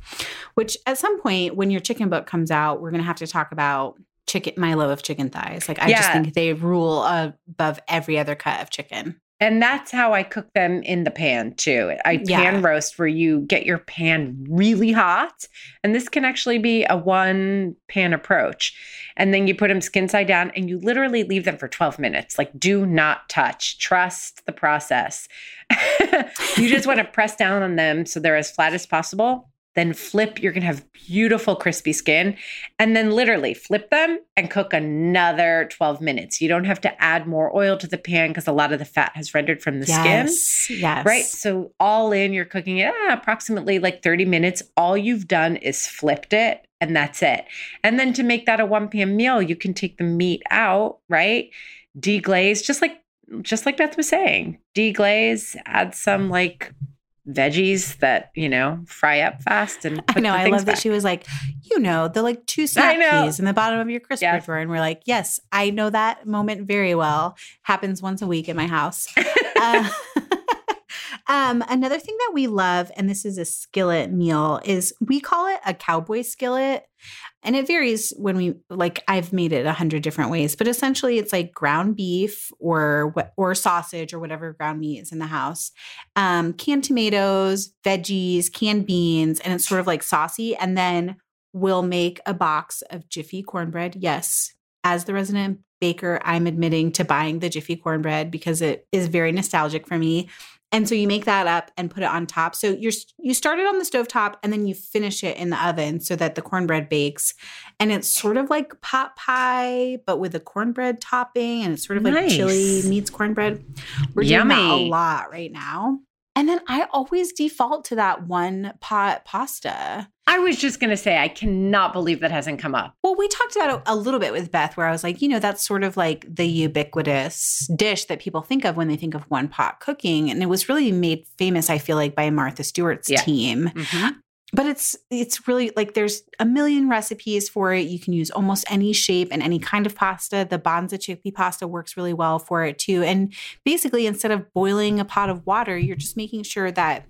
which at some point when your chicken book comes out, we're going to have to talk about chicken, my love of chicken thighs. Like, I just think they rule above every other cut of chicken. And that's how I cook them in the pan too. I Yeah. pan roast where you get your pan really hot. And this can actually be a one pan approach. And then you put them skin side down and you literally leave them for 12 minutes. Like, do not touch. Trust the process. you just want to press down on them so they're as flat as possible. Then flip, you're going to have beautiful crispy skin. And then literally flip them and cook another 12 minutes. You don't have to add more oil to the pan because a lot of the fat has rendered from the skin. yes. Yes. Right. So, all in, you're cooking it ah, approximately like 30 minutes. All you've done is flipped it, and that's it. And then to make that a 1 p.m. meal, you can take the meat out, right? Deglaze, just like just like Beth was saying, deglaze, add some like veggies that, you know, fry up fast and I know. I love that she was like, you know, the like two snap peas in the bottom of your crisper Yes. drawer. And we're like, yes, I know that moment very well. Happens once a week in my house. Uh, um, another thing that we love, and this is a skillet meal, is we call it a cowboy skillet. And it varies when we like I've made it a hundred different ways, but essentially it's like ground beef or or sausage or whatever ground meat is in the house, um, canned tomatoes, veggies, canned beans, and it's sort of like saucy. And then we'll make a box of Jiffy cornbread. Yes, as the resident baker, I'm admitting to buying the Jiffy cornbread because it is very nostalgic for me. And so you make that up and put it on top. So you're you start it on the stove top and then you finish it in the oven so that the cornbread bakes. And it's sort of like pot pie, but with a cornbread topping, and it's sort of like chili meets cornbread. We're doing that a lot right now. And then I always default to that one pot pasta. I was just going to say, I cannot believe that hasn't come up. Well, we talked about it a little bit with Beth, where I was like, you know, that's sort of like the ubiquitous dish that people think of when they think of one pot cooking. And it was really made famous, I feel like, by Martha Stewart's Yeah. team. Mm-hmm. But it's it's really like there's a million recipes for it. You can use almost any shape and any kind of pasta. The Banza chickpea pasta works really well for it too. And basically, instead of boiling a pot of water, you're just making sure that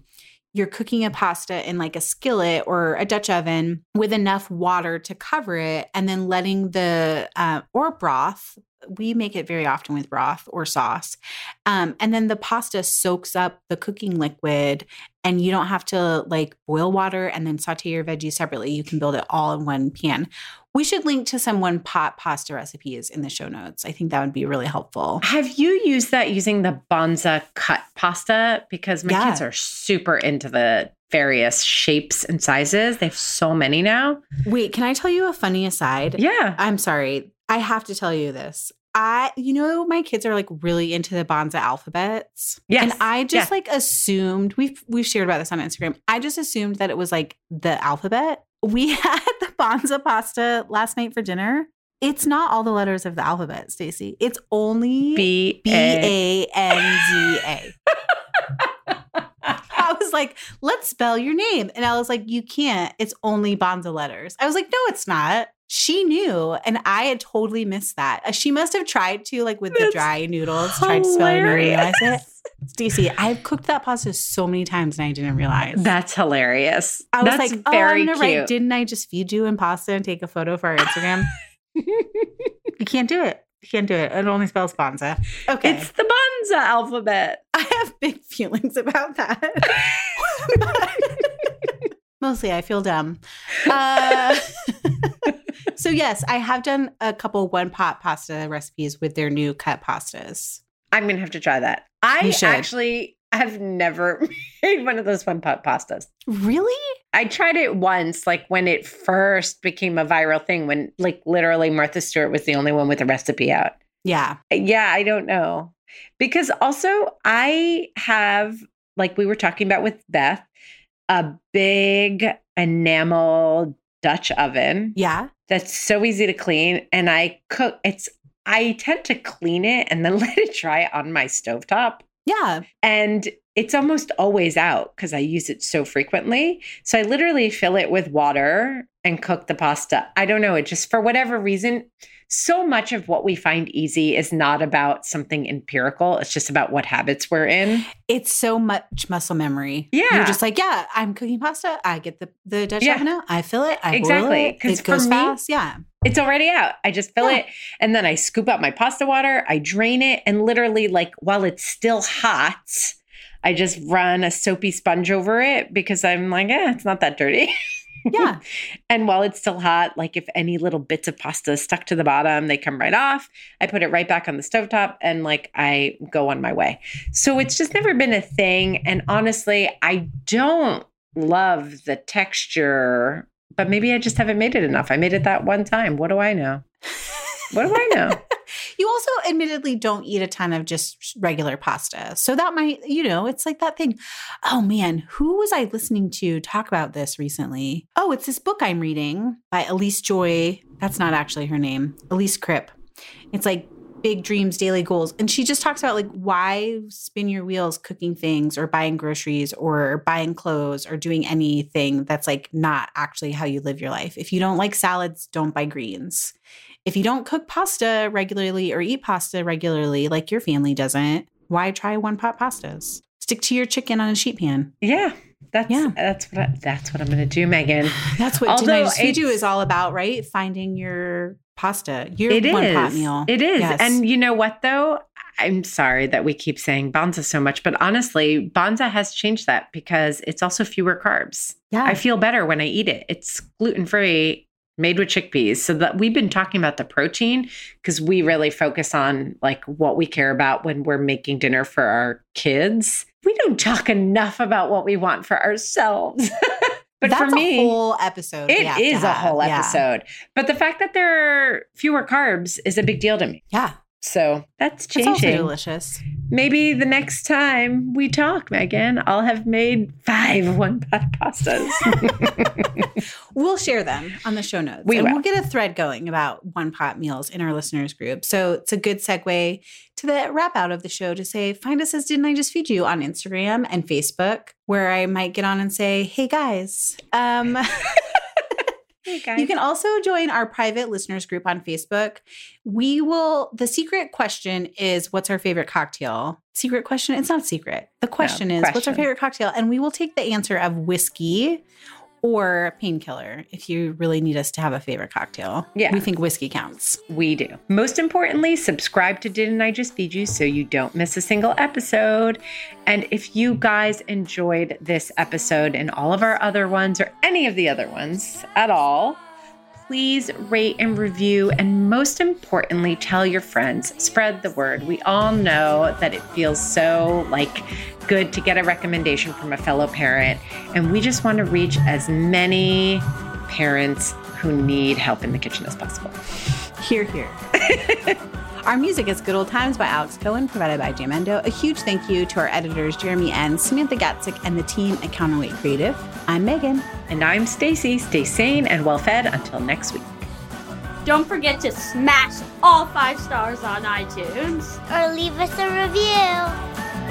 you're cooking a pasta in like a skillet or a Dutch oven with enough water to cover it, and then letting the uh, or broth. We make it very often with broth or sauce, um, and then the pasta soaks up the cooking liquid, and you don't have to like boil water and then saute your veggies separately. You can build it all in one pan. We should link to some one pot pasta recipes in the show notes. I think that would be really helpful. Have you used that using the Banza cut pasta? Because my Yeah. kids are super into the various shapes and sizes. They have so many now. Wait, can I tell you a funny aside? Yeah. I'm sorry. I have to tell you this. I, you know, my kids are like really into the Banza alphabets. Yes. And I just Yeah. like assumed we've we've shared about this on Instagram. I just assumed that it was like the alphabet. We had the Banza pasta last night for dinner. It's not all the letters of the alphabet, Stacey. It's only B. A N Z A. I was like, let's spell your name. And I was like, you can't. It's only Banza letters. I was like, no, it's not. She knew. And I had totally missed that. Uh, She must have tried to, like with the dry noodles, tried to spell it and didn't realize it. Stacey, I've cooked that pasta so many times and I didn't realize. That's hilarious. I was That's like, oh, I'm gonna cute. write, didn't I just feed you in pasta and take a photo for our Instagram? you can't do it. You can't do it. It only spells Banza. Okay. It's the Banza alphabet. I I have big feelings about that. Mostly, I feel dumb. Uh, so, yes, I have done a couple one pot pasta recipes with their new cut pastas. I'm gonna have to try that. I actually have never made one of those one pot pastas. Really? I tried it once, like when it first became a viral thing, when like literally Martha Stewart was the only one with a recipe out. Yeah. Yeah, I don't know. Because also, I have, like we were talking about with Beth, a big enamel Dutch oven Yeah. That's so easy to clean. And I cook, it's, I tend to clean it and then let it dry on my stovetop. Yeah. And it's almost always out because I use it so frequently. So I literally fill it with water and cook the pasta. I don't know. It just, for whatever reason, so much of what we find easy is not about something empirical. It's just about what habits we're in. It's so much muscle memory. Yeah. You're just like, yeah, I'm cooking pasta. I get the, the Dutch Yeah. oven out. I fill it. I Exactly, boil it. It goes for me- fast. Yeah. It's already out. I just fill Yeah. it and then I scoop out my pasta water, I drain it, and literally, like, while it's still hot, I just run a soapy sponge over it because I'm like, eh, it's not that dirty. Yeah. And while it's still hot, like if any little bits of pasta stuck to the bottom, they come right off. I put it right back on the stovetop and like I go on my way. So it's just never been a thing. And honestly, I don't love the texture, but maybe I just haven't made it enough. I made it that one time. What do I know? What do I know? You also admittedly don't eat a ton of just regular pasta. So that might, you know, it's like that thing. Oh man, who was I listening to talk about this recently? Oh, it's this book I'm reading by Elise Joy. That's not actually her name, Elise Kripp. It's like Big Dreams, Daily Goals. And she just talks about like why spin your wheels cooking things or buying groceries or buying clothes or doing anything that's like not actually how you live your life. If you don't like salads, don't buy greens if you don't cook pasta regularly or eat pasta regularly, like your family doesn't, why try one pot pastas? Stick to your chicken on a sheet pan. Yeah. That's Yeah. that's what I, that's what I'm gonna do, Megan. That's what Although Did I Just Feed You it's- is all about, right? Finding your pasta, your It is. one pot meal. It is. Yes. And you know what though? I'm sorry that we keep saying Banza so much, but honestly, Banza has changed that because it's also fewer carbs. yeah, I feel better when I eat it. It's gluten free, made with chickpeas. So that we've been talking about the protein because we really focus on like what we care about when we're making dinner for our kids. We don't talk enough about what we want for ourselves. but That's for me, a whole episode. it is a whole Yeah. episode. But the fact that there are fewer carbs is a big deal to me. Yeah, So that's changing. it's also delicious. Maybe the next time we talk, Megan, I'll have made five one pot pastas. We'll share them on the show notes. We and will. we'll get a thread going about one pot meals in our listeners group. So it's a good segue to the wrap out of the show to say, find us as Didn't I Just Feed You on Instagram and Facebook, where I might get on and say, hey guys. Um, hey guys. you can also join our private listeners group on Facebook. We will, the secret question is, what's our favorite cocktail? Secret question? It's not secret. The question is, what's our favorite cocktail? And we will take the answer of whiskey or painkiller if you really need us to have a favorite cocktail. Yeah. We think whiskey counts. We do. Most importantly, subscribe to Didn't I Just Feed You so you don't miss a single episode. And if you guys enjoyed this episode and all of our other ones or any of the other ones at all, please rate and review. And most importantly, tell your friends, spread the word. We all know that it feels so like good to get a recommendation from a fellow parent. And we just want to reach as many parents who need help in the kitchen as possible. Hear, hear. Our music is Good Old Times by Alex Cohen, provided by Jamendo. A huge thank you to our editors, Jeremy N., Samantha Gatzik, and the team at Counterweight Creative. I'm Megan. And I'm Stacy. Stay sane and well fed until next week. Don't forget to smash all five stars on iTunes. Or leave us a review.